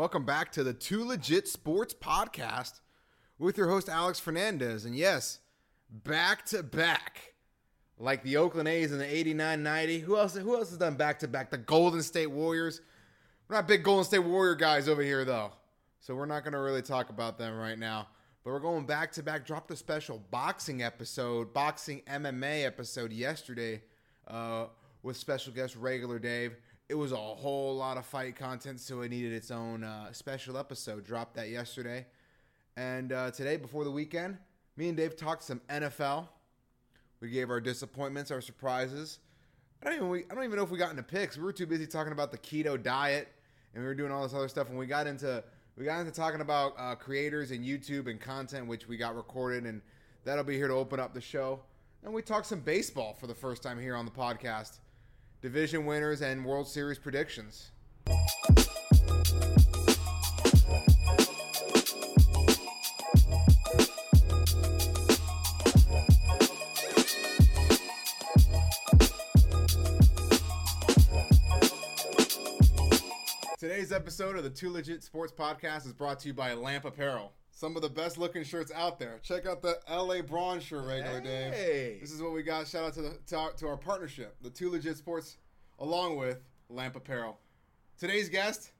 Welcome back to the Two Legit Sports Podcast with your host Alex Fernandez. And yes, back to back. Like the Oakland A's in the 89-90. Who else who else has done back to back? The Golden State Warriors. We're not big Golden State Warrior guys over here though. So we're not going to really talk about them right now. But we're going back to back. Dropped a special boxing episode, boxing MMA episode yesterday uh, with special guest Regular Dave. It was a whole lot of fight content, so it needed its own uh, special episode. Dropped that yesterday. And uh, today, before the weekend, me and Dave talked some NFL. We gave our disappointments, our surprises. I don't even I don't even know if we got into picks. We were too busy talking about the keto diet, and we were doing all this other stuff. And we got into we got into talking about uh, creators and YouTube and content, which we got recorded, and that'll be here to open up the show. And we talked some baseball for the first time here on the podcast, division winners and World Series predictions. Today's episode of the Two Legit Sports Podcast is brought to you by Lamp Apparel. Some of the best looking shirts out there. Check out the LA Braun shirt, regular Hey. Dave. This is what we got. Shout out to the to our, to our partnership, the Two Legit Sports, along with Lamp Apparel. Today's guest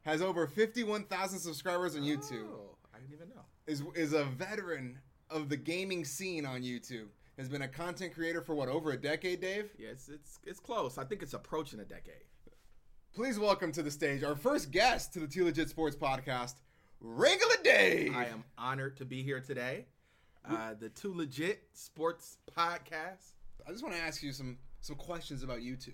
has over 51,000 subscribers on YouTube. Oh, I didn't even know. Is is a veteran of the gaming scene on YouTube. Has been a content creator for what over a decade, Dave. It's it's it's close. I think it's approaching a decade. Please welcome to the stage our first guest to the Two Legit Sports Podcast, Regular Dave. I am honored to be here today. Uh, the Two Legit Sports Podcast. I just want to ask you some some questions about YouTube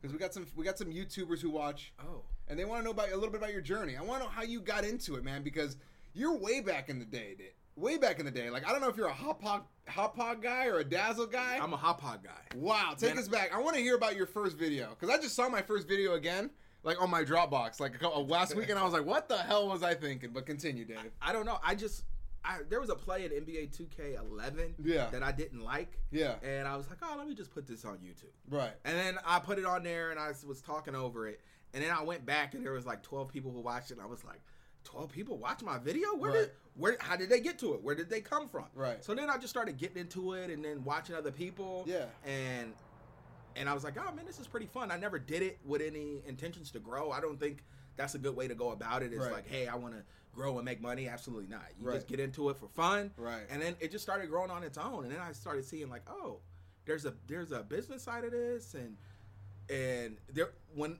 because we got some we got some YouTubers who watch Oh, and they want to know about a little bit about your journey. I want to know how you got into it, man, because you're way back in the day, dude. way back in the day. Like I don't know if you're a Hauppauge hot pod guy or a dazzle guy. I'm a Hauppauge guy. Wow, take Man, us back. I want to hear about your first video because I just saw my first video again, like on my Dropbox, like a couple, last week, and I was like, "What the hell was I thinking?" But continue, Dave. I don't know. I just I, there was a play in NBA 2K11 Yeah. that I didn't like, Yeah, and I was like, oh, let me just put this on YouTube. right. And then I put it on there, and I was talking over it, and then I went back, and there was like 12 people who watched it. And I was like. 12 people watch my video where Right. did where how did they get to it where did they come from Right. so then i just started getting into it and then watching other people Yeah. and and i was like oh man this is pretty fun. I never did it with any intentions to grow. I don't think that's a good way to go about it it's Right. like hey i want to grow and make money. Absolutely not. You Right. just get into it for fun. Right. and then it just started growing on its own. And then i started seeing like oh there's a there's a business side of this. And and there when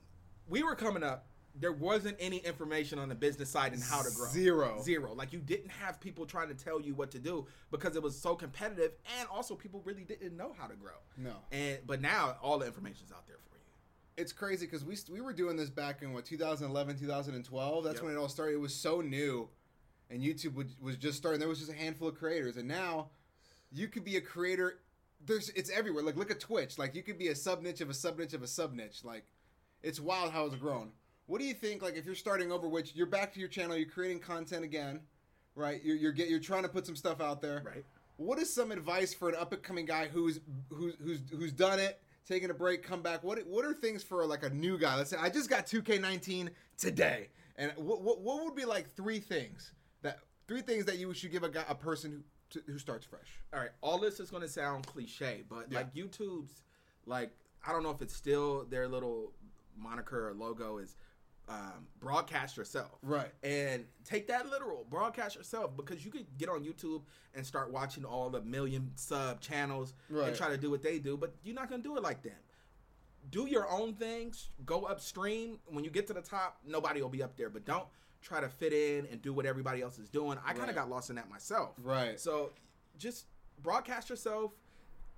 we were coming up there wasn't any information on the business side and how to grow Zero. zero like you didn't have people trying to tell you what to do because it was so competitive and also people really didn't know how to grow No, and but now all the information's out there for you it's crazy because we we were doing this back in what 2011, 2012. That's Yep. when it all started. It was so new, and YouTube would, was just starting. There was just a handful of creators, and now you could be a creator. There's it's everywhere. Like look at Twitch. Like you could be a sub niche of a sub niche of a sub niche. Like it's wild how it's grown. What do you think? Like if you're starting over, which you're back to your channel, you're creating content again, right? You're you're get, you're trying to put some stuff out there. right What is some advice for an up and coming guy who's who's who's who's done it, taking a break, come back? What what are things for like a new guy? Let's say I just got 2K19 today, and what what, what would be like three things that three things that you should give a guy a person who to, who starts fresh? all right all this is going to sound cliche but Yeah. like youtube's like i don't know if it's still their little moniker or logo is um, broadcast yourself Right. and take that literal broadcast yourself because you could get on youtube and start watching all the million sub channels Right. and try to do what they do but you're not going to do it like them do your own things go upstream when you get to the top nobody will be up there but don't try to fit in and do what everybody else is doing i kind Right. of got lost in that myself Right. so just broadcast yourself,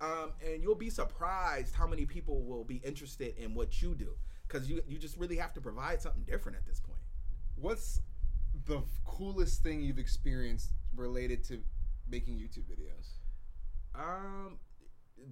um, and you'll be surprised how many people will be interested in what you do. Because you you just really have to provide something different at this point. What's the coolest thing you've experienced related to making YouTube videos? Um,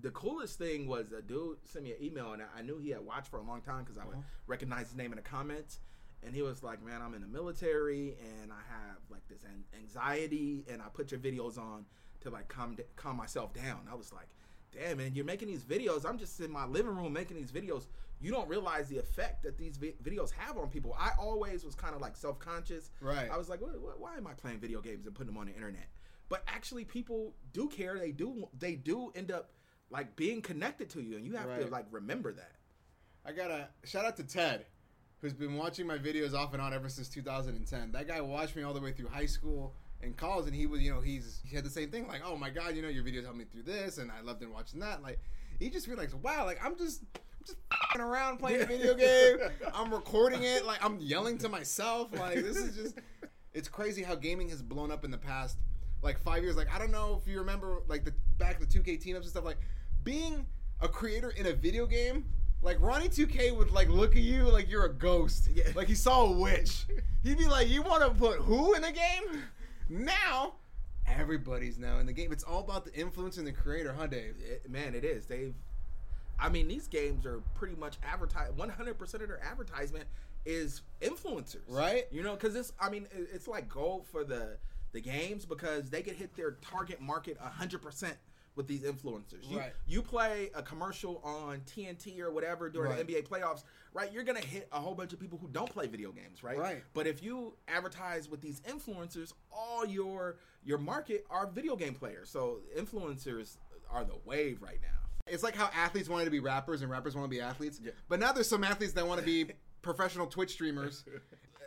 the coolest thing was a dude sent me an email, and I- knew he had watched for a long time because I would Uh-huh. recognize his name in the comments. And he was like, "Man, I'm in the military, and I have like this an- anxiety, and I put your videos on to like calm d- calm myself down." I was like, damn man, you're making these videos. I'm just in my living room making these videos. You don't realize the effect that these vi- videos have on people. I always was kind of like self conscious. Right. I was like, why am I playing video games and putting them on the internet? But actually, people do care. They do. They do end up like being connected to you, and you have to like remember that. I gotta shout out to Ted, who's been watching my videos off and on ever since 2010. That guy watched me all the way through high school and college, and he was, you know, he's he had the same thing. Like, oh my god, you know, your videos helped me through this, and I loved in watching that. Like, he just realized, wow, like I'm just. Just around playing a video game. I'm recording it. Like I'm yelling to myself. Like this is just. It's crazy how gaming has blown up in the past, like five years. Like I don't know if you remember, like the back the 2K team ups and stuff. Like being a creator in a video game, like Ronnie 2K would like look at you like you're a ghost. Yeah. Like he saw a witch. He'd be like, "You want to put who in the game?" Now, everybody's now in the game. It's all about the influence in the creator, huh, Dave? It- man, it is. They've, I mean, these games are pretty much advertised. One hundred percent of their advertisement is influencers, Right. You know, because it's. I mean, it's like gold for the the games because they can hit their target market hundred percent with these influencers. You, Right. you play a commercial on TNT or whatever during Right. the NBA playoffs, right? You're gonna hit a whole bunch of people who don't play video games, right? Right. But if you advertise with these influencers, all your your market are video game players. So influencers are the wave right now. It's like how athletes wanted to be rappers and rappers want to be athletes. Yeah. But now there's some athletes that want to be professional Twitch streamers.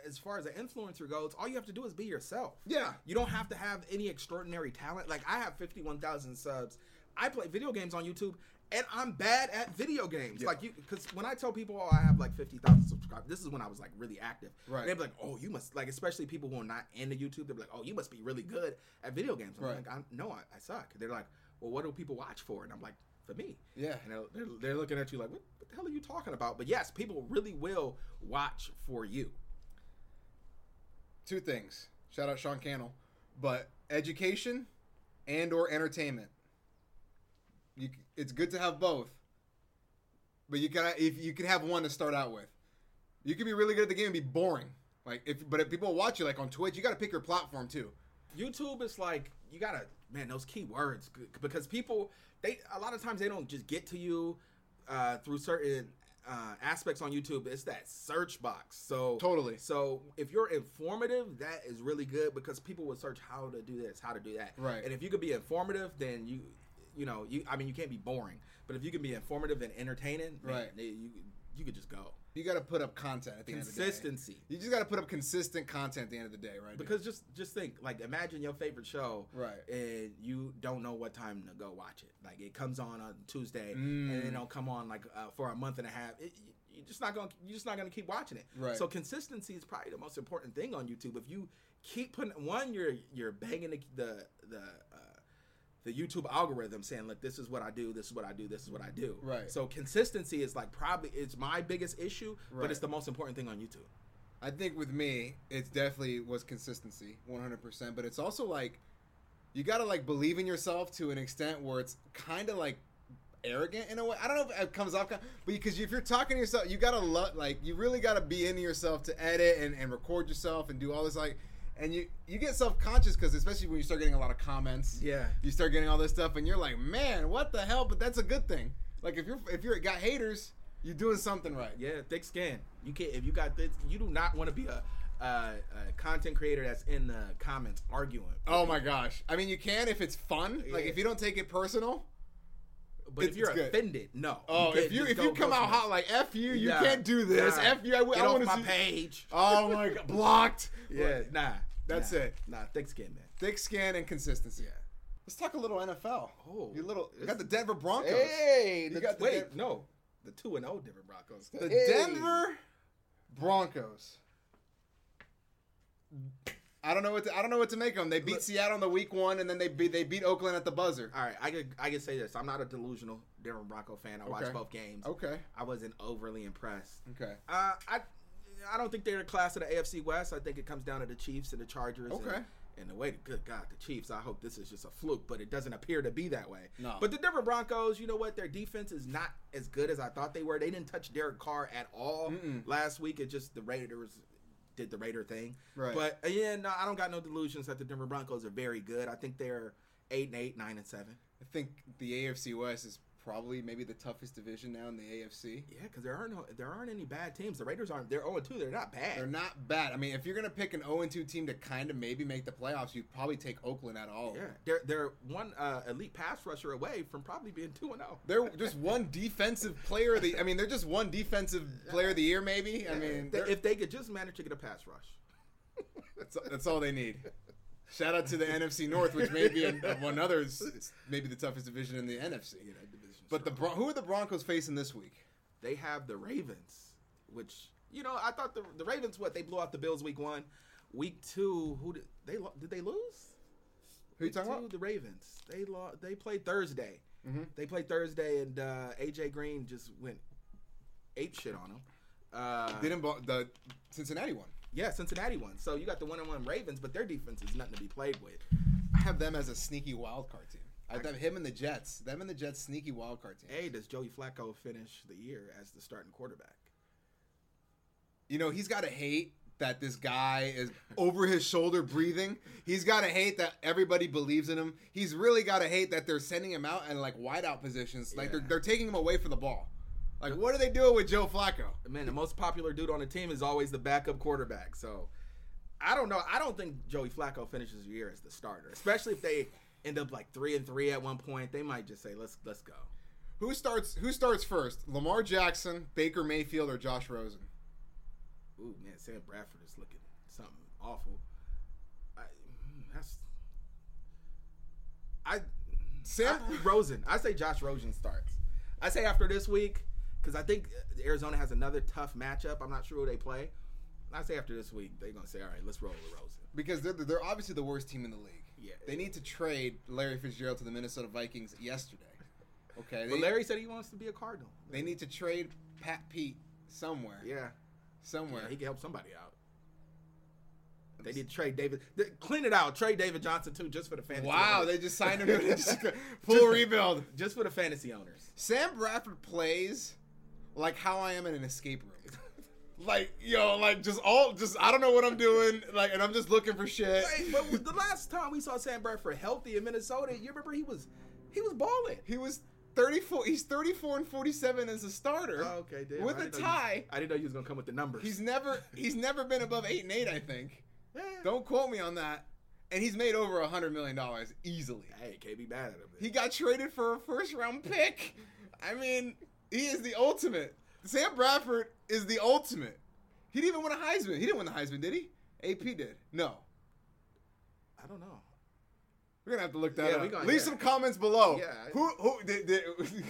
As far as an influencer goes, all you have to do is be yourself. Yeah. You don't have to have any extraordinary talent. Like I have 51,000 subs. I play video games on YouTube and I'm bad at video games. Yeah. Like you cuz when I tell people oh, I have like 50,000 subscribers, this is when I was like really active. Right. They'd be like, "Oh, you must like especially people who are not into YouTube, they're like, "Oh, you must be really good at video games." I'm Right. like, I'm, "No, I, I suck." They're like, "Well, what do people watch for?" And I'm like, "For me." Yeah. And they're, they're, they're looking at you like, what, what the hell are you talking about? But yes, people really will watch for you. Two things. Shout out Sean Cannell. But education and or entertainment. You, it's good to have both. But you gotta if you can have one to start out with. You can be really good at the game and be boring. Like if but if people watch you like on Twitch, you gotta pick your platform too. YouTube is like you gotta man those keywords because people they a lot of times they don't just get to you uh, through certain uh, aspects on YouTube. It's that search box. So Totally. So if you're informative, that is really good because people will search how to do this, how to do that. Right. And if you could be informative, then you you know you I mean you can't be boring, but if you can be informative and entertaining, Right. you you could just go. You gotta put up content at the end of the day. Consistency. You just gotta put up consistent content at the end of the day, right? dude? Because just just think, like imagine your favorite show, Right. And you don't know what time to go watch it. Like it comes on on Tuesday, Mm. and it don't come on like uh, for a month and a half. It, you- you're just not gonna you're just not gonna keep watching it. Right. So consistency is probably the most important thing on YouTube. If you keep putting one, you're you're banging the the the. The YouTube algorithm saying, "Look, this is what I do. This is what I do. This is what I do." Right. So consistency is like probably it's my biggest issue, Right. but it's the most important thing on YouTube. I think with me, it's definitely was consistency, one hundred percent. But it's also like you gotta like believe in yourself to an extent where it's kind of like arrogant in a way. I don't know if it comes off, but because if you're talking to yourself, you gotta love like you really gotta be into yourself to edit and, and record yourself and do all this like. And you you get self conscious because especially when you start getting a lot of comments, Yeah. you start getting all this stuff, and you're like, man, what the hell? But that's a good thing. Like if you're if you're got haters, you're doing something right. Yeah, thick skin. You can't if you got this. You do not want to be a, a, a content creator that's in the comments arguing. Oh my gosh! I mean, you can if it's fun. Like Yeah. if you don't take it personal. But it's- if you're good. offended, no. Oh, if you if you come out hot like f you, you Nah, can't do this. nah. F you, I, I want to my see. page. Oh my god, blocked. Yeah, nah. That's nah, it. Nah, thick skin, man. Thick skin and consistency. Yeah. Let's talk a little NFL. Oh, you little. You got the Denver Broncos. Hey, You the, got the wait, Denver- no, the two and zero Denver Broncos. The Hey. Denver Broncos. I don't know what to, I don't know what to make of them. They beat Look- Seattle in the week one, and then they beat they beat Oakland at the buzzer. All right, I could I could say this. I'm not a delusional Denver Bronco fan. I watched both games. Okay. I wasn't overly impressed. Okay. Uh, I I don't think they're the class of the AFC West. I think it comes down to the Chiefs and the Chargers. Okay. And, and the way, to good God, the Chiefs. I hope this is just a fluke, but it doesn't appear to be that way. No. But the Denver Broncos, you know what? Their defense is not as good as I thought they were. They didn't touch Derek Carr at all Mm-mm. last week. It just the Raiders did the Raider thing. Right. But uh, again, no, I don't got no delusions that the Denver Broncos are very good. I think they're eight and eight, nine and seven. I think the AFC West is probably maybe the toughest division now in the AFC. Yeah, because there aren't no, there aren't any bad teams. The Raiders aren't. They're zero two. They're not bad. They're not bad. I mean, if you're gonna pick an 0 2 team to kind of maybe make the playoffs, you'd probably take Oakland at all. yeah, they're they're one uh, elite pass rusher away from probably being two and oh. zero. They're just one defensive player of the. I mean, they're just one defensive player of the year, maybe. I mean, if they could just manage to get a pass rush. that's, that's all they need. Shout out to the NFC North, which may be an- one other, it's maybe the toughest division in the NFC. Yeah, that But the. Bron- who are the Broncos facing this week? they have the Ravens, which you know I thought the the Ravens what they blew out the Bills week one, week two who did they did they lose? Who you talking two, about? The Ravens. They lost. They played Thursday. Mhm. They played Thursday, and uh, AJ Green just went ape shit on them. Uh, Didn't the Cincinnati one? Yeah, Cincinnati won. So you got the one and one Ravens, but their defense is nothing to be played with. I have them as a sneaky wild card team. I have him and the Jets. Them and the Jets, sneaky wild card team. Hey, does Joey Flacco finish the year as the starting quarterback? You know, he's got to hate that this guy is over his shoulder breathing. He's got to hate that everybody believes in him. He's really got to hate that they're sending him out in like wideout positions. Like they're, they're taking him away from the ball. Like, what are they doing with Joe Flacco? Man, the most popular dude on the team is always the backup quarterback. So I don't know. I don't think Joey Flacco finishes the year as the starter, especially if they end up like three and three at one point. They might just say, "Let's let's go." Who starts? Who starts first? Lamar Jackson, Baker Mayfield, or Josh Rosen? Ooh man, Sam Bradford is looking something awful. I, mm, that's I Sam- I- Rosen. I say Josh Rosen starts. I say after this week because I think Arizona has another tough matchup. I'm not sure who they play. I say after this week they're gonna say, "All right, let's roll with Rosen." Because they're they're obviously the worst team in the league. Yeah. They need to trade Larry Fitzgerald to the Minnesota Vikings yesterday. Okay. But They, Larry said he wants to be a Cardinal. they need to trade Pat Pete somewhere. Yeah, Somewhere. yeah, he can help somebody out. They need to trade David. th- Clean it out. Trade David Johnson too, just for the fantasy. Wow, owners. they just signed him to just full rebuild. just for the fantasy owners. Sam Bradford plays like how I am in an escape room. Like yo, like just all, just I don't know what I'm doing, like, and I'm just looking for shit. Hey, but the last time we saw Sam Bradford healthy in Minnesota, you remember he was he was balling. He was 34. He's 34 and 47 as a starter. Oh, okay, damn. With a didn't you- tie. I didn't know you was gonna come with the numbers. He's never he's never been above eight and eight. I think. yeah. Don't quote me on that. And he's made over a hundred million dollars easily. Hey, can't be mad at him. He got traded for a first round pick. I mean, he is the ultimate. Sam Bradford is the ultimate. He didn't even win a Heisman. He didn't win the Heisman, did he? AP did. No. I don't know. We're gonna have to look that Yeah, up. gonna- Leave yeah. some comments below. Yeah. Who who did, did,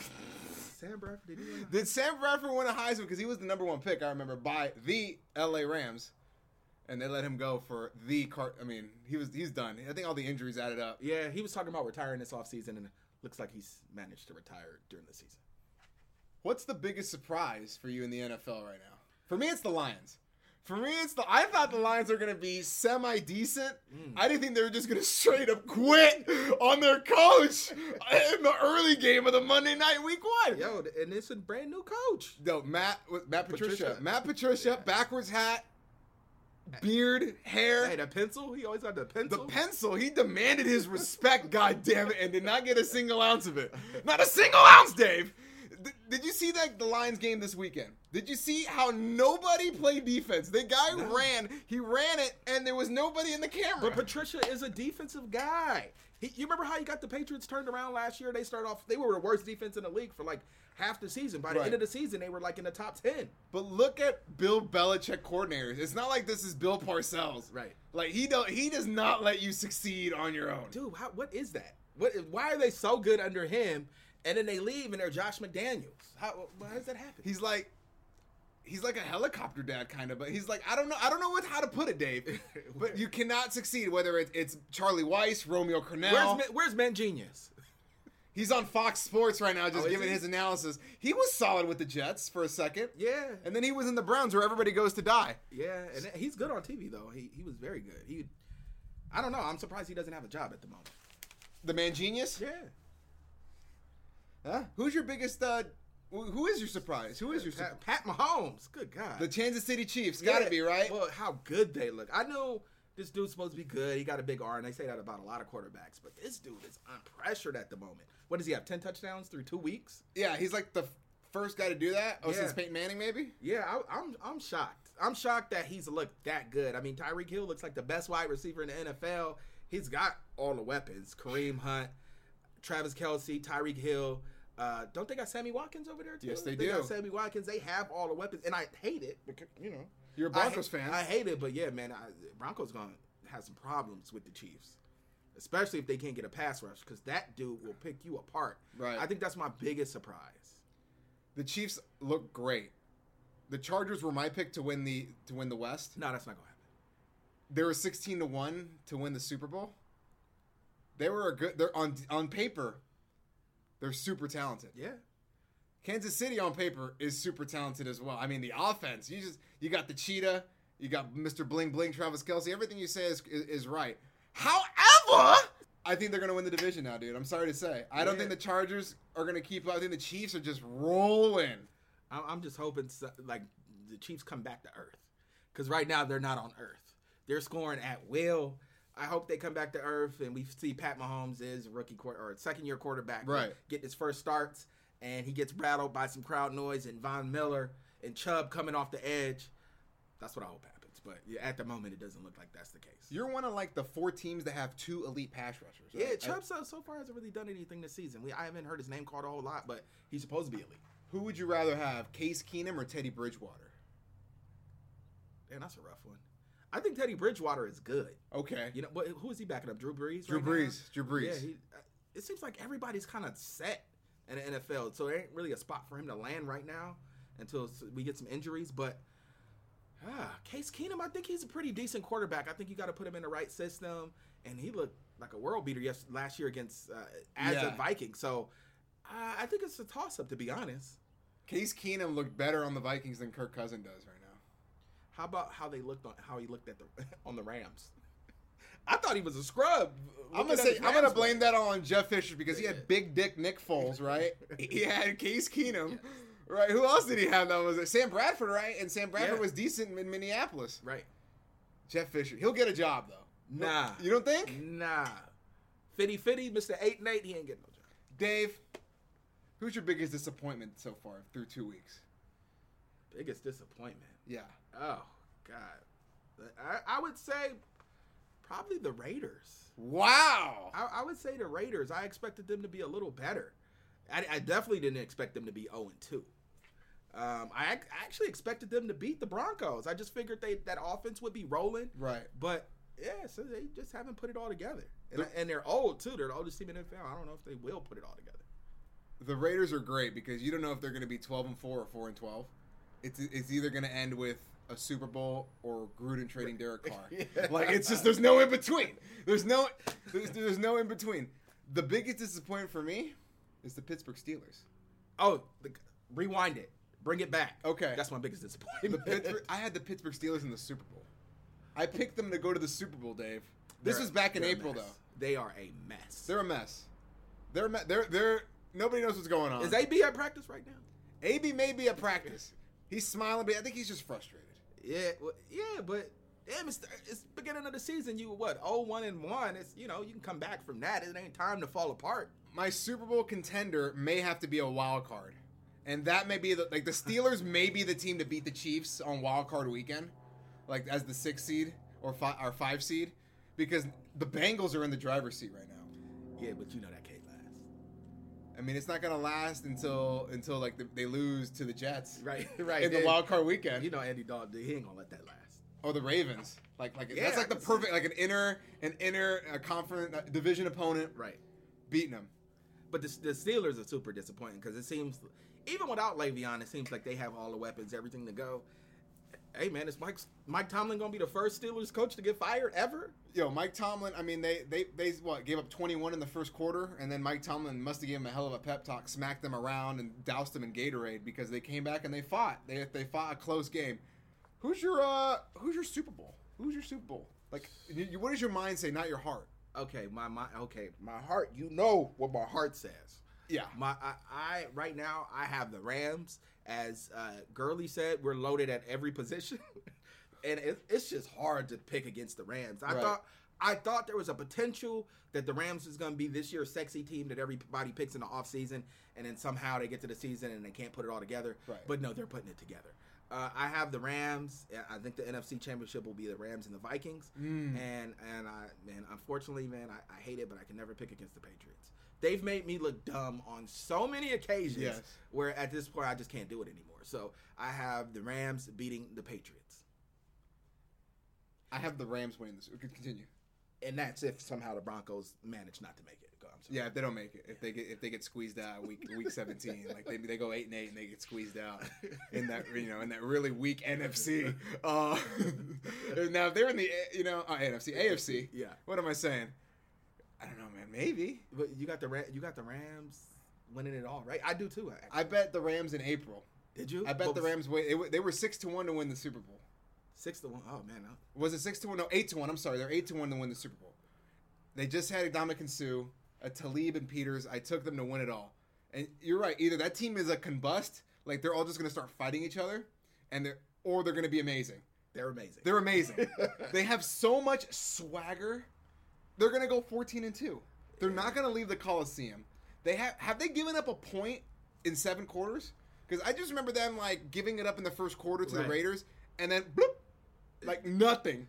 Sam Bradford did he win? did Sam Bradford win a Heisman because he was the number one pick? I remember by the L.A. Rams, and they let him go for the cart. I mean, he was he's done. I think all the injuries added up. Yeah, he was talking about retiring this offseason, and it looks like he's managed to retire during the season. What's the biggest surprise for you in the NFL right now? For me, it's the Lions. For me, it's the. I thought the Lions are going to be semi decent. Mm. I didn't think they were just going to straight up quit on their coach in the early game of the Monday night week one. Yo, and it's a brand new coach. No, Matt, Matt Patricia. Patricia. Matt Patricia, backwards hat, beard, hair. Hey, that pencil, he always had the pencil. The pencil. pencil, he demanded his respect, God damn it, and did not get a single ounce of it. Not a single ounce, Dave. Th- did you see that the Lions game this weekend? Did you see how nobody played defense? The guy ran, he ran it, and there was nobody in the camera. But Patricia is a defensive guy. He, you remember how you got the Patriots turned around last year? They started off, they were the worst defense in the league for like half the season. By the Right. end of the season, they were like in the top 10. But look at Bill Belichick coordinators. It's not like this is Bill Parcells. Right. Like he don't he does not let you succeed on your own. Dude, how, what is that? What? Why are they so good under him and then they leave and they're Josh McDaniels? How, why does that happen? He's like he's like a helicopter dad kind of, but he's like I don't know I don't know what how to put it, Dave. but you cannot succeed whether it's, it's Charlie Weis, Romeo Crennel. Where's, Man- where's Mangenius? he's on Fox Sports right now just Oh, giving his analysis. He was solid with the Jets for a second. Yeah. And then he was in the Browns where everybody goes to die. Yeah, and he's good on TV though. He he was very good. He, I don't know. I'm surprised he doesn't have a job at the moment. The Mangenius? Yeah, Huh? Who's your biggest uh who is your surprise? Who is your surprise? Pat, Pat Mahomes. Good God. The Kansas City Chiefs, gotta be right. Well, how good they look. I know this dude's supposed to be good. He got a big R, and They say that about a lot of quarterbacks, but this dude is unpressured at the moment. What does he have? Ten touchdowns through two weeks? Yeah, he's like the first guy to do that. Oh, Yeah. since Peyton Manning, maybe. Yeah, I, I'm I'm shocked. I'm shocked that he's looked that good. I mean, Tyreek Hill looks like the best wide receiver in the NFL. He's got all the weapons: Kareem Hunt, Travis Kelce, Tyreek Hill. Uh, don't they got Sammy Watkins over there too? Yes, they Got do. Sammy Watkins. They have all the weapons, and I hate it because you know You're a I Broncos hate- fan. I hate it, but yeah, man, I, Broncos gonna have some problems with the Chiefs, especially if they can't get a pass rush because that dude will pick you apart. Right. I think that's my biggest surprise. the Chiefs look great. The Chargers were my pick to win the to win the West. No, that's not gonna happen. They were sixteen to one to win the Super Bowl. They were a good. They're on on paper. They're super talented. Yeah. Kansas City on paper is super talented as well. I mean, the offense. You just you got the cheetah. You got Mr. Bling Bling, Travis Kelce. Everything you say is is, is right. However, I think they're going to win the division now, dude. I'm sorry to say. I don't think the Chargers are going to keep up. I think the Chiefs are just rolling. I'm, I'm just hoping like the Chiefs come back to earth because right now they're not on earth. They're scoring at will. I hope they come back to earth and we see Pat Mahomes is rookie quarter or second year quarterback, Right. Get his first starts and he gets rattled by some crowd noise and Von Miller and Chubb coming off the edge. That's what I hope happens. But yeah, at the moment, it doesn't look like that's the case. You're one of like the four teams that have two elite pass rushers. yeah, right? Chubb so, so far hasn't really done anything this season. We I haven't heard his name called a whole lot, but he's supposed to be elite. Who would you rather have, Case Keenum or Teddy Bridgewater? Man, that's a rough one. I think Teddy Bridgewater is good. Okay. You know, but who is he backing up? Drew Brees. Drew right now? Brees. Drew Brees. Yeah, he, uh, it seems like everybody's kind of set in the NFL, so there ain't really a spot for him to land right now until we get some injuries. But ah, Case Keenum, I think he's a pretty decent quarterback. I think you got to put him in the right system, and he looked like a world beater yes last year against uh, as Yeah. a Viking. So uh, I think it's a toss up to be honest. Case Keenum looked better on the Vikings than Kirk Cousin does right now. How about how they looked on how he looked at the on the Rams? I thought he was a scrub. I'm gonna say I'm gonna blame that on Jeff Fisher because he had big dick Nick Foles, right? he had Case Keenum, right? Who else did he have? That was it? Sam Bradford, right? And Sam Bradford Yeah. was decent in Minneapolis. Right. Jeff Fisher, he'll get a job though. Nah. You don't think? Nah. Fitty Fitty, Mr. 8 and 8, he ain't getting no job. Dave, who's your biggest disappointment so far through two weeks? Biggest disappointment. Yeah. Oh, God. I, I would say probably the Raiders. Wow. I, I would say the Raiders. I expected them to be a little better. I, I definitely didn't expect them to be 0 and 2. Um, I ac- actually expected them to beat the Broncos. I just figured they that offense would be rolling. Right. But yeah, so they just haven't put it all together. And, The- and they're old too. They're the oldest team in the NFL. I don't know if they will put it all together. The Raiders are great because you don't know if they're going to be 12 and 4 or 4 and 12. It's it's either going to end with a Super Bowl or Gruden trading Derek Carr. Yeah. Like it's just there's no in between. There's no there's, there's no in between. The biggest disappointment for me is the Pittsburgh Steelers. Oh, the, rewind it. Bring it back. Okay. That's my biggest disappointment. Pittsburgh I had the Pittsburgh Steelers in the Super Bowl. I picked them to go to the Super Bowl, Dave. This They're- was back in April though. They are a mess. They're a mess. They're a me- they're they're nobody knows what's going on. Is AB at practice right now? AB may be at practice. He's smiling, but I think he's just frustrated. Yeah, well, yeah, but damn, it's, it's beginning of the season. You what? Oh, one and one. It's you know you can come back from that. It ain't time to fall apart. My Super Bowl contender may have to be a wild card, and that may be the like the Steelers may be the team to beat the Chiefs on wild card weekend, like as the six seed or five or five seed, because the Bengals are in the driver's seat right now. Yeah, but you know that. I mean, it's not gonna last until until like the, they lose to the Jets, Right, right. in the wild card weekend. You know Andy Dalton. He ain't gonna let that last. or the Ravens, like like Yeah, that's like the see perfect like an inner an inner uh, conference uh, division opponent Right. beating them. But the, the Steelers are super disappointing because it seems, even without Le'Veon, it seems like they have all the weapons, everything to go. Hey man, is Mike Mike Tomlin gonna be the first Steelers coach to get fired ever? Yo, Mike Tomlin. I mean, they they they what gave up 21 in the first quarter, and then Mike Tomlin must have given him a hell of a pep talk, smacked them around, and doused them in Gatorade because they came back and they fought. They they fought a close game. Who's your uh Who's your Super Bowl? Who's your Super Bowl? Like, you- what does your mind say, not your heart? Okay, my my okay, my heart. You know what my heart says. Yeah. My I, I right now I have the Rams as uh, Gurley said. We're loaded at every position. and it, it's just hard to pick against the Rams. I Right. thought I thought there was a potential that the Rams was going to be this year's sexy team that everybody picks in the offseason, and then somehow they get to the season and they can't put it all together. Right. But no, they're putting it together. Uh, I have the Rams. I think the NFC Championship will be the Rams and the Vikings. Mm. And and I man, unfortunately, man, I, I hate it, but I can never pick against the Patriots. They've made me look dumb on so many occasions Yes. where at this point I just can't do it anymore. So I have the Rams beating the Patriots. I have the Rams winning this. We could continue. And that's if somehow the Broncos manage not to make it. Go, I'm sorry. Yeah, if they don't make it, if they get if they get squeezed out week week seventeen, like they, they go eight and eight and they get squeezed out in that you know in that really weak NFC. Uh, now if they're in the you know uh, NFC AFC, Yeah. what am I saying? I don't know, man. Maybe But you got the Ra- you got the Rams winning it all, right? I do too. Actually. I bet the Rams in April. Did you? I bet What the was- Rams win. It, they were six to one to win the Super Bowl. six to one. Oh man, no. Was it six to one? No, eight to one. I'm sorry, they're eight to one to win the Super Bowl. They just had Dominic Suh, a Talib and Peters. I took them to win it all. And you're right. Either that team is a combust, like they're all just going to start fighting each other, and they're or they're going to be amazing. they're amazing. They're amazing. they have so much swagger. They're going to go 14 and two. They're not going to leave the Coliseum. They have have they given up a point in seven quarters? Because I just remember them like giving it up in the first quarter to Right. the Raiders, and then bloop, like nothing,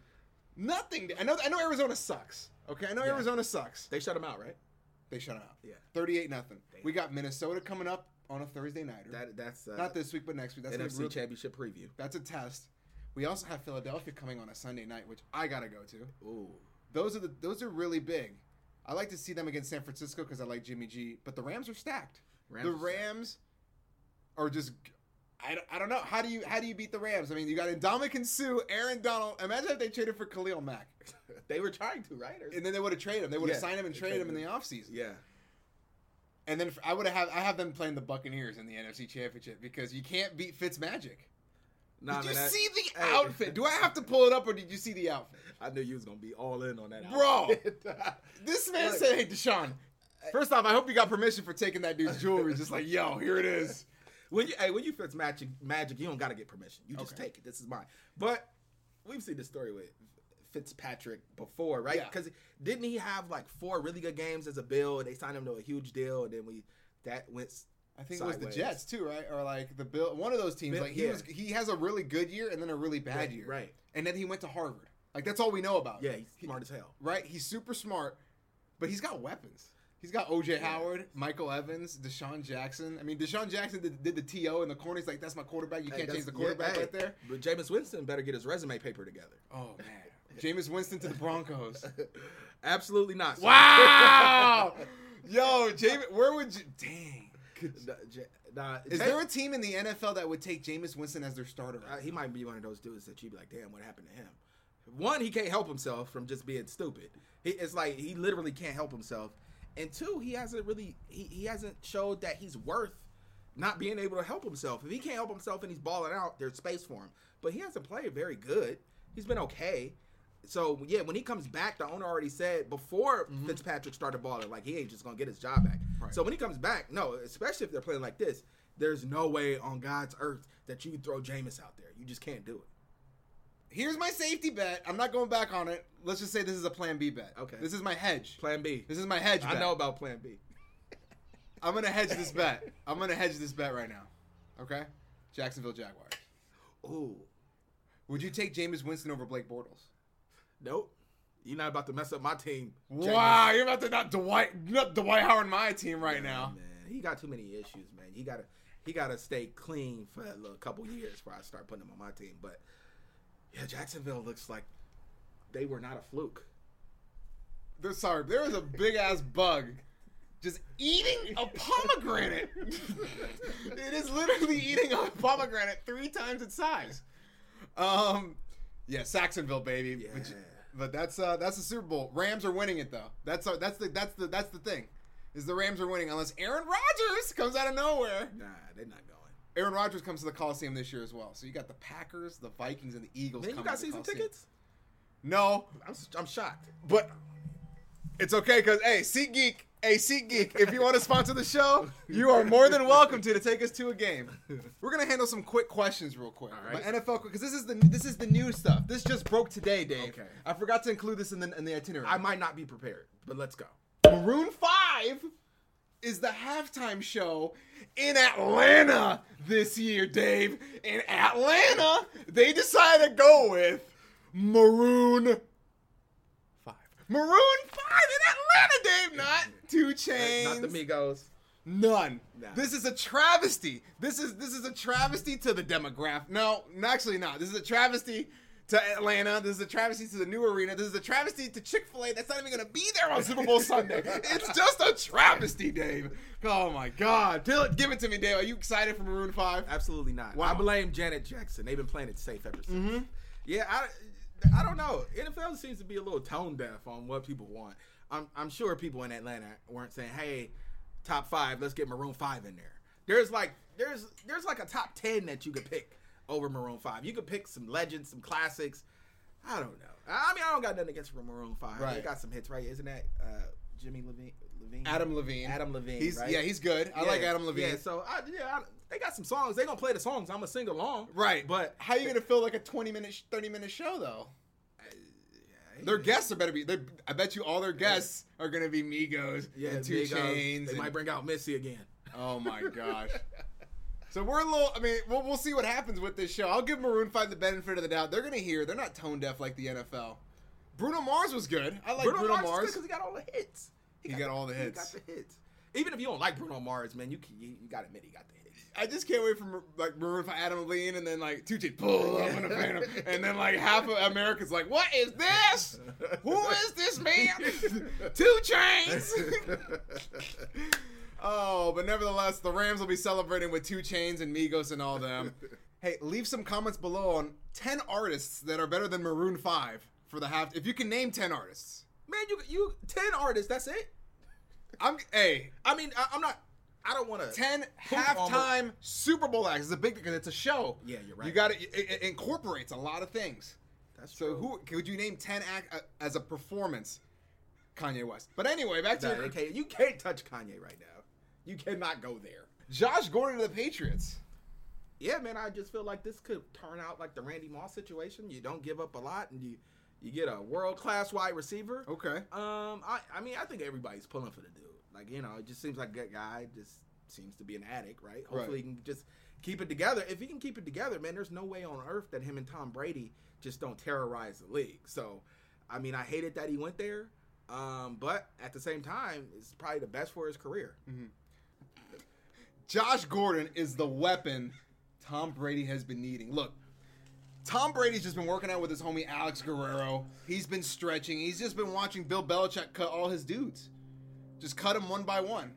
nothing. I know I know Arizona sucks. Okay, I know Yeah. Arizona sucks. they shut them out, right? They shut them out. Yeah. 38 nothing. We got Minnesota coming up on a Thursday nighter. That that's uh, Not this week, but next week. That's gonna NFC real- Championship preview. That's a test. We also have Philadelphia coming on a Sunday night, which I gotta go to. Ooh. Those are the those are really big. I like to see them against San Francisco because I like Jimmy G. But the Rams are stacked. Rams the are stacked. Rams are just. I, don't- I don't know how do you how do you beat the Rams? I mean, you got Ndamukong Suh, Aaron Donald. Imagine if they traded for Khalil Mack, they were trying to, right? Or- and then they would have traded him. They would have Yeah, signed him and traded him in the offseason. yeah. And then I would have I have them playing the Buccaneers in the NFC Championship because you can't beat Fitz Magic. Nah, did man, you that- see the hey. outfit? Do I have to pull it up or did you see the outfit? I knew you was gonna be all in on that, Bro. This man Look. said, "Hey, DeSean. First off, I hope you got permission for taking that dude's jewelry. Just like, yo, here it is. when you hey, when you Fitz magic, magic, you don't gotta get permission. You just Okay. take it. This is mine. But we've seen this story with Fitzpatrick before, right? Yeah. Because didn't he have like four really good games as a Bill, and they signed him to a huge deal, and then we that went. I think it was the Jets too, right? Or like the Bill. One of those teams. Bill- Like he yeah. was, he has a really good year and then a really bad Right, year, right. And then he went to Harvard. Like that's all we know about. Yeah, him. he's smart as hell. right? He's super smart, but he's got weapons. He's got OJ Howard, Michael Evans, DeSean Jackson. I mean, DeSean Jackson did, did the TO in the corner. He's like, "That's my quarterback. You Hey, can't change the yeah, quarterback hey, right there." But Jameis Winston better get his resume paper together. Oh man, Jameis Winston to the Broncos. Absolutely not. Wow, yo, Jameis, where would you? Dang. Nah, J- nah, Is there a team in the NFL that would take Jameis Winston as their starter? Uh, he might be one of those dudes that you'd be like, damn, what happened to him? One, he can't help himself from just being stupid. He, it's like he literally can't help himself. And two, he hasn't really he, he hasn't showed that he's worth not being able to help himself. If he can't help himself and he's balling out, there's space for him. But he hasn't played very good. He's been okay. So yeah, when he comes back, the owner already said before mm-hmm. Fitzpatrick started balling, like he ain't just gonna get his job back. Right. So when he comes back, no, especially if they're playing like this, there's no way on God's earth that you throw Jameis out there. You just can't do it. Here's my safety bet. I'm not going back on it. Let's just say this is a Plan B bet. Okay. This is my hedge. Plan B. This is my hedge. I bet. know about Plan B. I'm gonna hedge this bet. I'm gonna hedge this bet right now. Okay? Jacksonville Jaguars. Ooh, Would you take Jameis Winston over Blake Bortles? Nope. You're not about to mess up my team. Wow, you're about to not Dwight not Dwight Howard my team right now. man. He got too many issues, man. He gotta he gotta stay clean for a little couple years before I start putting him on my team. But yeah, Jacksonville looks like they were not a fluke. They're sorry, there is a big ass bug just eating a pomegranate. it is literally eating a pomegranate three times its size. Um, yeah, Sacksonville, baby. Yeah. But, that's uh that's the Super Bowl. Rams are winning it though. That's uh, that's the that's the that's the thing. Is the Rams are winning unless Aaron Rodgers comes out of nowhere. Nah, they're not going. Aaron Rodgers comes to the Coliseum this year as well. So you got the Packers, the Vikings, and the Eagles. Man, you got season tickets? No, I'm, I'm shocked. but it's okay because hey, SeatGeek Hey, SeatGeek, if you want to sponsor the show, you are more than welcome to to take us to a game. We're gonna handle some quick questions real quick. All right. But NFL, because this is the this is the new stuff. This just broke today, Dave. Okay. I forgot to include this in the in the itinerary. I might not be prepared, but let's go. Maroon Five is the halftime show in Atlanta this year, Dave. In Atlanta, they decided to go with Maroon Five. Maroon Five in Atlanta, Dave. Not Two Chainz. Not the Migos. None. Nah. This is a travesty. This is this is a travesty to the demographic. No, actually not. This is a travesty to Atlanta. This is a travesty to the new arena. This is a travesty to Chick Fil A. That's not even gonna be there on Super Bowl Sunday. It's just a travesty, Dave. Oh my God, give it to me, Dave. Are you excited for Maroon Five? Absolutely not. Wow. I blame Janet Jackson. They've been playing it safe ever since. Mm-hmm. Yeah, I, I don't know. NFL seems to be a little tone deaf on what people want. I'm, I'm sure people in Atlanta weren't saying, "Hey, top five, let's get Maroon Five in there." There's like there's there's like a top ten that you could pick over Maroon Five. You could pick some legends, some classics. I don't know. I mean, I don't got nothing against Maroon Five. They got some hits, right? Isn't that uh, Jimmy Levine? Levine? Adam Levine. Adam Levine. He's right? yeah, he's good. I like Adam Levine. Yeah, so I, yeah, I, they got some songs. They gonna play the songs. I'm gonna sing along. Right, But how you gonna fill like a twenty minute, thirty minute show though? Their guests are better be. I bet you all their guests are gonna be Migos yeah, and Two uh, Chainz. They and- might bring out Missy again. Oh my gosh. So we're a little. I mean, we'll, we'll see what happens with this show. I'll give Maroon Five the benefit of the doubt. They're gonna hear. They're not tone deaf like the NFL. Bruno Mars was good. I like Bruno, Mars. because he got all the hits. He got all the hits. He got the hits. Even if you don't like Bruno Mars, man, you can, you, you gotta admit he got the hits. I just can't wait for like Maroon Five, Adam Levine, and then like Two Chainz pull up in a phantom, and then like half of America's like, "What is this? Who is this man? Two Chainz." oh, but nevertheless, the Rams will be celebrating with Two Chainz and Migos and all them. Hey, leave some comments below on ten artists that are better than Maroon Five for the half. If you can name ten artists, man, you you ten artists. That's it. I'm hey. I mean, I, I'm not. I don't want to. 10 Poop on halftime Super Bowl acts. It's a big because it's a show. Yeah, you're right. You got it, it incorporates a lot of things. That's So true. who could you name 10 act uh, as a performance? Kanye West. But anyway, back to Nah, your- you can't touch Kanye right now. You cannot go there. Josh Gordon to the Patriots. Yeah, man, I just feel like this could turn out like the Randy Moss situation. You don't give up a lot, and you you get a world class wide receiver. Okay. Um, I I mean, I think everybody's pulling for the dude. Like you know, it just seems like that guy just seems to be an addict, right? Hopefully, he can just keep it together. If he can keep it together, man, there's no way on earth that him and Tom Brady just don't terrorize the league. So, I mean, I hated that he went there. Um, but at the same time, it's probably the best for his career. Josh Gordon is the weapon Tom Brady has been needing. Look, Tom Brady's just been working out with his homie Alex Guerrero. He's been stretching. He's just been watching Bill Belichick cut all his dudes. Just cut them one by one.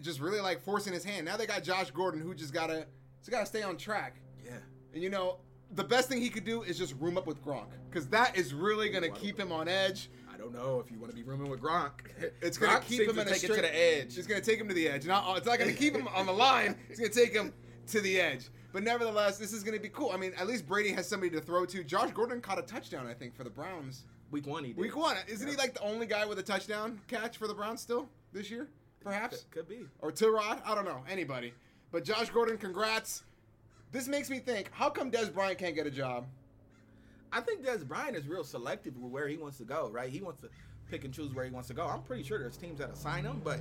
Just really like forcing his hand. Now they got Josh Gordon who just gotta just gotta stay on track. Yeah. And you know, the best thing he could do is just room up with Gronk. Because that is really gonna keep him on edge. I don't know if you want to be rooming with Gronk. It's gonna Gronk keep him to in a take it to the edge. It's gonna take him to the edge. Not, it's not gonna keep him on the line. It's gonna take him to the edge. But nevertheless, this is gonna be cool. I mean, at least Brady has somebody to throw to. Josh Gordon caught a touchdown, I think, for the Browns. Week one, he did. Week one, isn't he like the only guy with a touchdown catch for the Browns still this year? Perhaps Could, could be. or Tyrod. I don't know anybody. But Josh Gordon, congrats. This makes me think: How come Dez Bryant can't get a job? I think Dez Bryant is real selective with where he wants to go, right? He wants to pick and choose where he wants to go. I'm pretty sure there's teams that assign him, but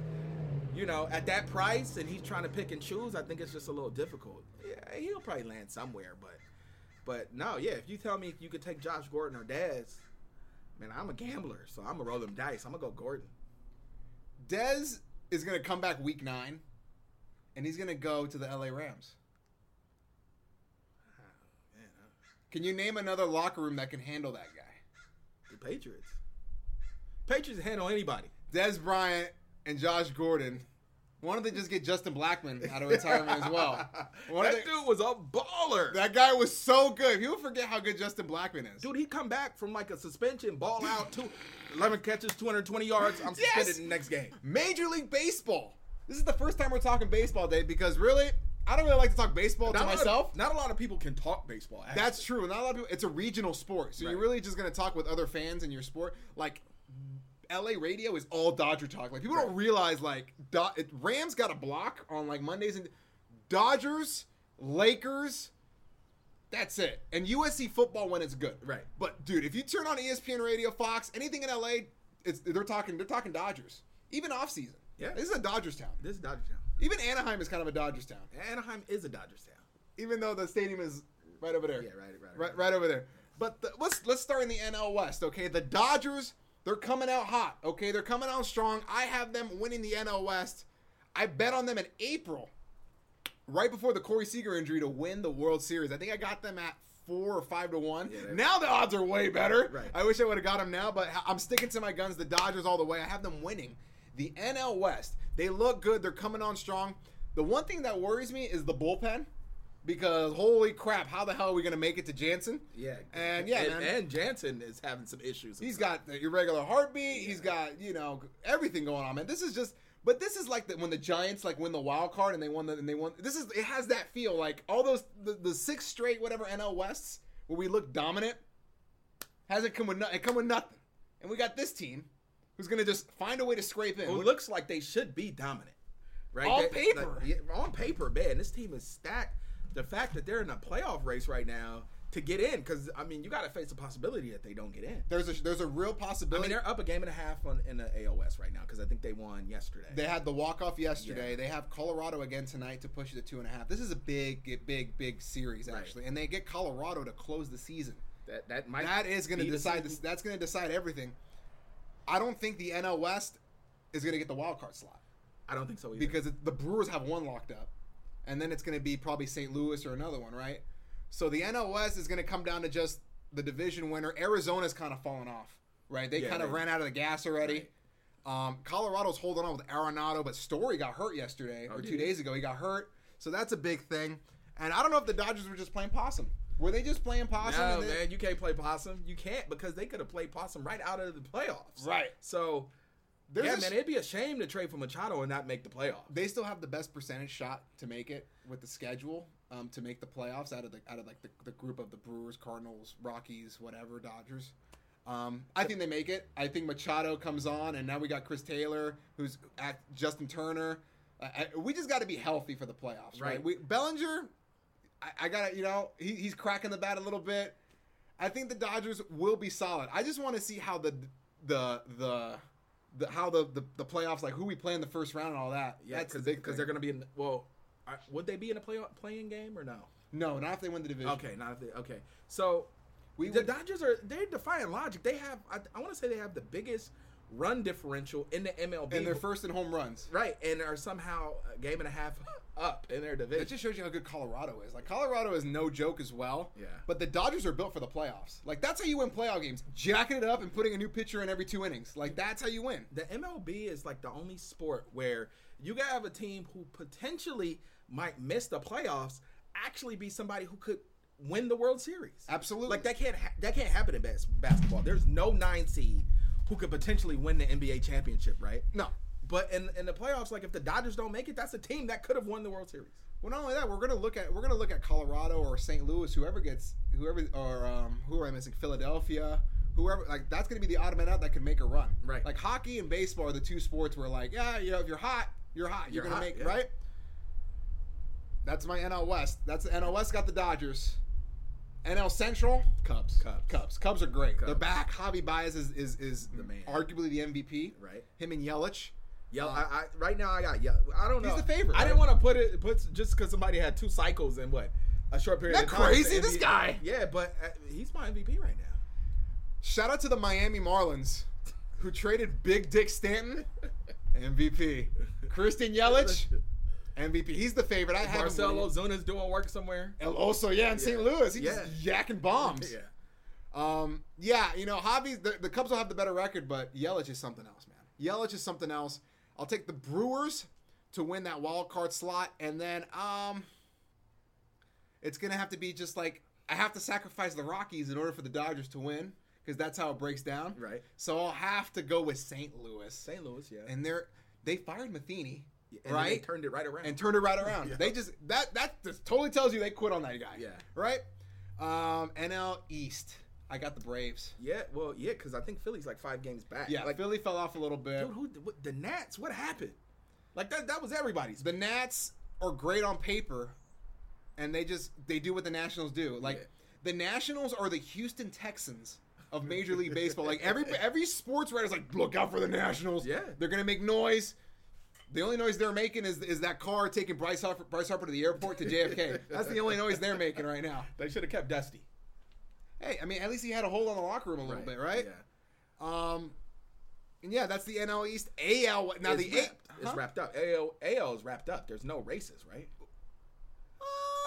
you know, at that price and he's trying to pick and choose, I think it's just a little difficult. Yeah, he'll probably land somewhere, but but no, yeah, if you tell me you could take Josh Gordon or Dez, man, I'm a gambler, so I'm gonna roll them dice. I'm gonna go Gordon. Dez is to come back week nine, and he's to go to the LA Rams. Man, uh, Can you name another locker room that can handle that guy? the Patriots. Patriots handle anybody. Dez Bryant and Josh Gordon. Why don't they just get Justin Blackmon out of retirement as well? That they- dude was a baller. that guy was so good. People forget how good Justin Blackmon is. Dude, he come back from like a suspension, ball out, two, 11 catches, 220 yards. I'm suspended Yes! in the next game. Major League Baseball. This is the first time we're talking baseball, Dave, because really, I don't really like to talk baseball to Not a lot of- myself. not a lot of people can talk baseball. actually. That's true. Not a lot of people. It's a regional sport, so you're really just gonna talk with other fans in your sport. Like, LA radio is all Dodger talk. Like people don't realize like Do- Rams got a block on like Mondays and Dodgers, Lakers. That's it. And USC football when it's good. Right. But dude, if you turn on ESPN Radio, Fox, anything in LA, it's they're talking they're talking Dodgers. Even off season. Yeah. This is a Dodgers town. This is Dodgers town. Even Anaheim is kind of a Dodgers town. Anaheim is a Dodgers town. Even though the stadium is right over there. Yeah, right, right, right, right over there. But the, let's let's start in the NL West. Okay, the Dodgers they're coming out hot. Okay, they're coming out strong. I have them winning the NL West. I bet on them in April, right before the Corey Seager injury, to win the World Series. I think I got them at four or five to one. Yeah, now the odds are way better. Right. I wish I would have got them now, but I'm sticking to my guns. The Dodgers all the way. I have them winning the NL West. They look good. They're coming on strong. The one thing that worries me is the bullpen. Because holy crap, how the hell are we gonna make it to Jansen? Yeah. And yeah, and, man. and Jansen is having some issues. He's got the irregular heartbeat. He's got you know everything going on, man. This is just, but this is like the, when the Giants like win the wild card and they won the and they won. This is it has that feel like all those the, the six straight whatever NL Wests where we look dominant hasn't come with no, it come with nothing, and we got this team who's gonna just find a way to scrape in. Well, it looks like they should be dominant, right? On They- paper. like, yeah, on paper, man, this team is stacked. The fact that they're in a playoff race right now to get in, because I mean, you got to face the possibility that they don't get in. there's a there's a real possibility. I mean, they're up a game and a half on in the AOS right now because I think they won yesterday. They had the walk off yesterday. Yeah. They have Colorado again tonight to push it to two and a half. This is a big, big, big series Right. actually, and they get Colorado to close the season. that that might That is going to decide. This, that's going to decide everything. I don't think the NL West is going to get the wild card slot I don't think so either. because the Brewers have one locked up, and then it's going to be probably St. Louis or another one, right? So the NL West is going to come down to just the division winner. Arizona's kind of fallen off, right? They Yeah, kind of ran out of the gas already. Um, Colorado's holding on with Arenado, but Story got hurt yesterday Oh, or did two days ago. He got hurt, so that's a big thing. And I don't know if the Dodgers were just playing possum. Were they just playing possum? no, they- man, you can't play possum. You can't because they could have played possum right out of the playoffs. Right. So, There's yeah, man, it'd be a shame to trade for Machado and not make the playoffs. they still have the best percentage shot to make it with the schedule um, to make the playoffs out of the out of like the, the group of the Brewers, Cardinals, Rockies, whatever, Dodgers. Um, I think they make it. I think Machado comes on, and now we got Chris Taylor, who's at Justin Turner. Uh, I, we just got to be healthy for the playoffs, right? Right. We, Bellinger, I, I got to, you know, he, he's cracking the bat a little bit. I think the Dodgers will be solid. I just want to see how the the the the how the, the the playoffs like who we play in the first round and all that. Yeah, the because big they're going to be in. Well, I- would they be in a play playing game or no? no, not if they win the division. Okay, not if they. Okay, so We the would- Dodgers are they're defying logic. They have I, I want to say they have the biggest run differential in the MLB. and they're first in home runs. right, and are somehow a game and a half up in their division. It just shows you how good Colorado is. Like Colorado is no joke as well. Yeah. But the Dodgers are built for the playoffs. Like that's how you win playoff games. Jacking it up and putting a new pitcher in every two innings. Like that's how you win. the MLB is like the only sport where you gotta have a team who potentially might miss the playoffs, actually be somebody who could win the World Series. Absolutely. Like that can't ha- that can't happen in bas- basketball. There's no nine seed who could potentially win the NBA championship, right? No. But in in the playoffs, like if the Dodgers don't make it, that's a team that could have won the World Series. Well, not only that, we're gonna look at we're gonna look at Colorado or St. Louis, whoever gets whoever or um, who am I missing? Philadelphia, whoever. Like that's gonna be the odd man out that can make a run. Right. Like hockey and baseball are the two sports where like yeah, you know, if you're hot, you're hot. You're, You're gonna hot, make yeah. right. That's my NL West. That's the NL West got the Dodgers. NL Central, Cubs. Cubs. Cubs. Cubs are great. They're back. Javi Baez is is, is The man. arguably the MVP. Right. Him and Yelich. Yeah, Uh, I, I right now I got yeah. I don't know. He's the favorite, I right? didn't want to put it put just because somebody had two cycles in what a short period. That of time. crazy, this guy. Yeah, but uh, he's my MVP right now. Shout out to the Miami Marlins, who traded Big Dick Stanton, MVP. Christian Yelich, MVP. He's the favorite. I have him Marcelo winning. Zuna's doing work somewhere. El Oso, yeah, in St. Louis. He's Yeah. just yakking bombs. Yeah. Um, yeah, you know, hobbies. the, the Cubs will have the better record, but Yelich is something else, man. Yelich is something else. I'll take the Brewers to win that wild card slot, and then um, it's gonna have to be just like I have to sacrifice the Rockies in order for the Dodgers to win because that's how it breaks down. Right. So I'll have to go with St. Louis, St. Louis, yeah. and they're they fired Matheny. And right? they turned it right around. and turned it right around. Yeah. They just that that just totally tells you they quit on that guy. Yeah. Right. Um, NL East. I got the Braves. Yeah, well, yeah, because I think Philly's like five games back. Yeah, like Philly fell off a little bit. dude, who what, the Nats? What happened? Like that that was everybody's. the Nats are great on paper, and they just they do what the Nationals do. Like Yeah. the Nationals are the Houston Texans of Major League Baseball. Like every every sports writer's like, look out for the Nationals. Yeah. they're gonna make noise. The only noise they're making is is that car taking Bryce Harper, Bryce Harper to the airport to JFK. That's the only noise they're making right now. They should have kept Dusty. Hey, I mean, at least he had a hold on the locker room a little bit, right? Yeah. Um, and yeah, that's the NL East. AL now it's the wrapped. eight. It's wrapped up. AL, AL is wrapped up. There's no races, right?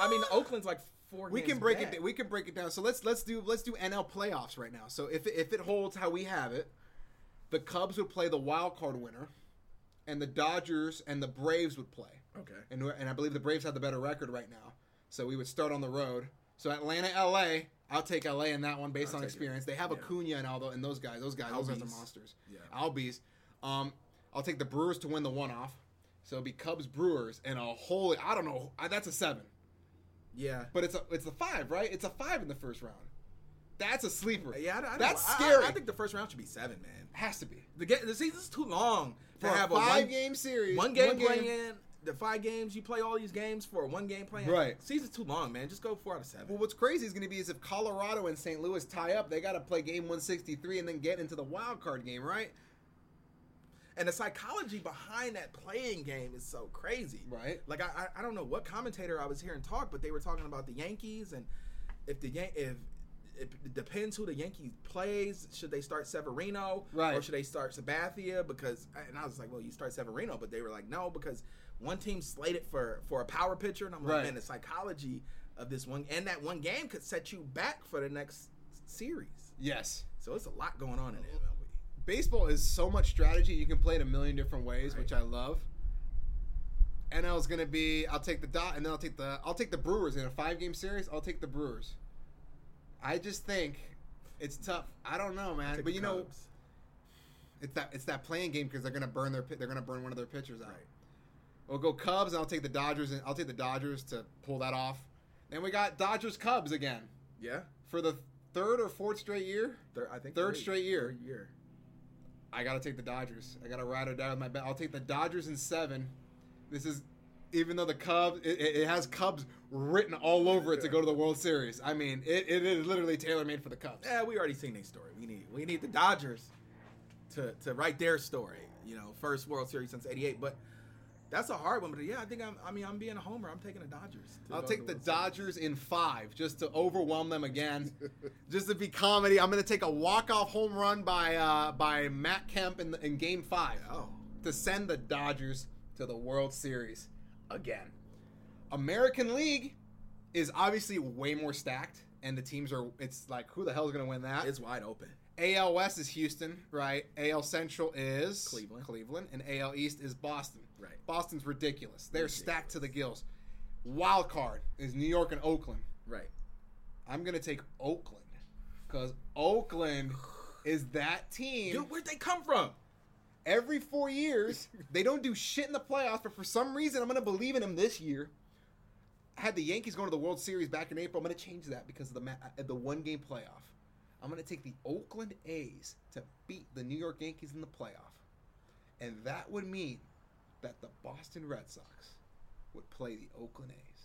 I mean, Oakland's like four. we games can break back. it. We can break it down. So let's let's do let's do NL playoffs right now. So if it, if it holds how we have it, the Cubs would play the wild card winner, and the Dodgers and the Braves would play. Okay. And and I believe the Braves have the better record right now. So we would start on the road. So Atlanta, LA. I'll take LA in that one based I'll on take it. experience. They have Yeah. Acuna and all those and those guys. Those guys, those guys are Albies. monsters. Yeah. Albies. Um, I'll take the Brewers to win the one off. So it'll be Cubs Brewers and a whole. I don't know. I- That's a seven. Yeah. But it's a it's a five, right? It's a five in the first round. That's a sleeper. Yeah, I, I that's. Scary. I, I think the first round should be seven, man. has to be The the season's too long for to have a five one, game series. one game playing. The five games you play all these games for a one game playing. Right. Season's too long, man. Just go four out of seven. Well, what's crazy is going to be is if Colorado and St. Louis tie up, they got to play game 163 and then get into the wild card game, right? and the psychology behind that playing game is so crazy. Right. Like I, I, I don't know what commentator I was hearing talk, but they were talking about the Yankees and if the Yan- if it depends who the Yankees plays. Should they start Severino, Right. or should they start Sabathia? Because and I was like, well, you start Severino, but they were like, no, because one team's slated for for a power pitcher, and I'm like, Right. man, the psychology of this one and that one game could set you back for the next series. Yes. So it's a lot going on in MLB. Baseball is so much strategy. You can play it a million different ways, Right. which I love. NL is going to be I'll take the dot and then I'll take the I'll take the Brewers in a 5-game series. I'll take the Brewers. I just think it's tough. I don't know, man. But you know, it's that it's that playing game because they're going to burn their they're to burn one of their pitchers out. Right. We'll go Cubs, and I'll take the Dodgers, and I'll take the Dodgers to pull that off. Then we got Dodgers Cubs again yeah, for the third or fourth straight year. third, I think Third three. straight year. Third year. I gotta take the Dodgers. I gotta ride or die with my bet. I'll take the Dodgers in seven. This is even though the Cubs it it has Cubs written all over it to go to the World Series. I mean, it, it is literally tailor made for the Cubs. Yeah, we already seen their story. We need we need the Dodgers to to write their story. You know, first World Series since '88. But that's a hard one. But yeah, I think I'm. I mean, I'm being a homer. I'm taking the Dodgers. I'll take to the Series. Dodgers in five just to overwhelm them again, just to be comedy. I'm gonna take a walk off home run by uh, by Matt Kemp in, the, in Game Five. Oh, to send the Dodgers to the World Series again. American League is obviously way more stacked, and the teams are. It's like who the hell is going to win that? it's wide open. AL West is Houston, right? AL Central is Cleveland. Cleveland, and AL East is Boston. Right. Boston's ridiculous. They're stacked to the gills. Wild card is New York and Oakland. Right. I'm gonna take Oakland because Oakland is that team Dude, where'd they come from? every four years. they don't do shit in the playoffs, but for some reason, I'm going to believe in them this year. Had the Yankees going to the World Series back in April. I'm going to change that because of the ma- uh, the one game playoff. I'm going to take the Oakland A's to beat the New York Yankees in the playoff, and that would mean that the Boston Red Sox would play the Oakland A's.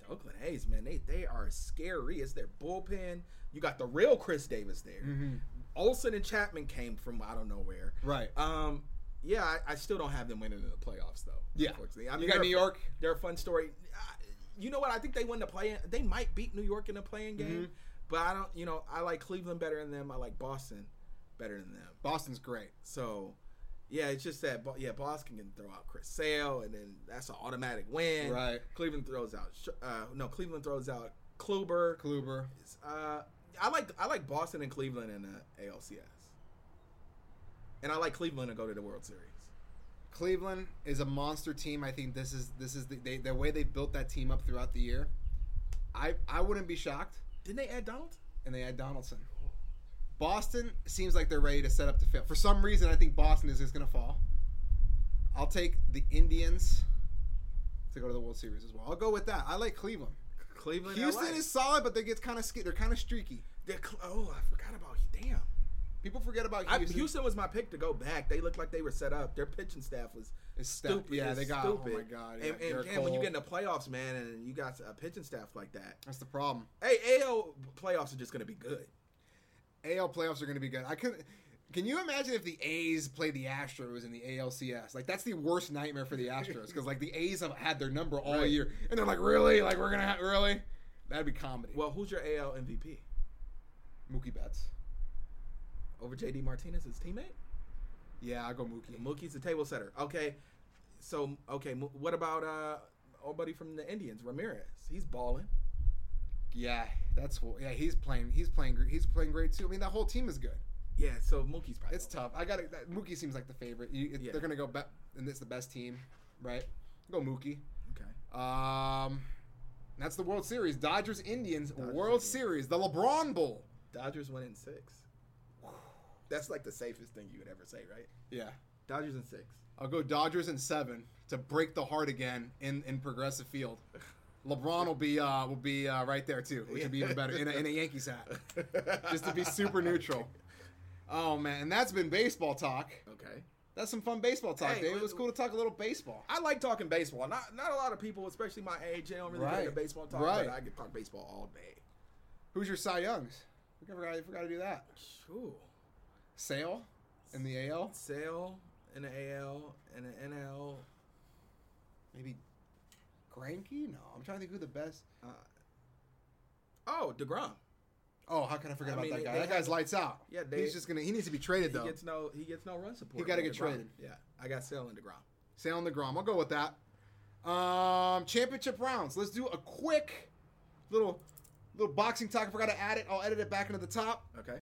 The Oakland A's, man, they they are scary. It's their bullpen. You got the real Khris Davis there. Mm-hmm. Olson and Chapman came from I don't know where. Right. Um, yeah, I, I still don't have them winning in the playoffs though. Yeah. I You got New York? They're a fun story. Uh, You know what? I think they win the play. They might beat New York in a playing game, Mm-hmm. but I don't. You know, I like Cleveland better than them. I like Boston better than them. Boston's great. So, yeah, it's just that. Yeah, Boston can throw out Chris Sale, and then that's an automatic win. Right. Cleveland throws out. Uh, no, Cleveland throws out Kluber. Kluber. Uh, I like I like Boston and Cleveland in the ALCS, and I like Cleveland to go to the World Series. Cleveland is a monster team. I think this is this is the, they, the way they built that team up throughout the year. I I wouldn't be shocked, Didn't they add Donald? and they add Donaldson. Boston seems like they're ready to set up to fail. For some reason, I think Boston is just going to fall. I'll take the Indians to go to the World Series as well. I'll go with that. I like Cleveland. Cleveland. Houston LA. is solid, but they get kind of they're kind of streaky. They're cl- oh, I forgot about you. damn. People forget about I, Houston. Houston was my pick to go back. They looked like they were set up. Their pitching staff was It's sta- stupid. yeah, they got- Stupid. oh my God, yeah, and, and, and when you get in the playoffs, man, and you got a pitching staff like that, That's the problem. hey, AL playoffs are just going to be good. AL playoffs are going to be good. I can. Can you imagine if the A's played the Astros in the ALCS? Like that's the worst nightmare for the Astros because like the A's have had their number all Right. year, and they're like, really? Like we're gonna have really? That'd be comedy. Well, who's your AL MVP Mookie Betts. Over JD Martinez, his teammate? Yeah, I go Mookie. Mookie's the table setter. Okay, so okay, what about uh, old buddy from the Indians, Ramirez? He's balling. Yeah, that's cool. Yeah, he's playing. He's playing. He's playing great too. I mean, that whole team is good. Yeah, so Mookie's probably. It's tough. I got to Mookie seems like the favorite. You, it, Yeah. They're gonna go, be- and it's the best team, right? Go Mookie. okay. Um, that's the World Series. Dodgers Indians Dodgers, World Indians. Series. The LeBron Bowl. Dodgers win in six. That's like the safest thing you would ever say, right? Yeah. Dodgers in six. I'll go Dodgers in seven to break the heart again in, in Progressive Field. LeBron will be uh, will be uh, right there too, which would be even better in a, in a Yankees hat, just to be super neutral. Oh man, and that's been baseball talk. Okay. That's some fun baseball talk, Hey, Dave. It was cool to talk a little baseball. I like talking baseball. Not not a lot of people, especially my age, they don't really get Right. into baseball talk. Right. But I could talk baseball all day. Who's your Cy Youngs? We forgot, forgot to do that. Ooh. Sale in the AL, Sale in the AL and the NL. maybe Greinke. No, I'm trying to think who the best. Uh, oh, Degrom. Oh, how can I forget I about mean, that they- guy? they That guy's lights out. Yeah, they- he's just gonna. He needs to be traded though. He gets no he gets no run support. He gotta get DeGrom. traded. Yeah, I got Sale and Degrom. Sale on the Grom. I'll go with that. Um, championship rounds. Let's do a quick little little boxing talk. I forgot to add it. I'll edit it back into the top. Okay.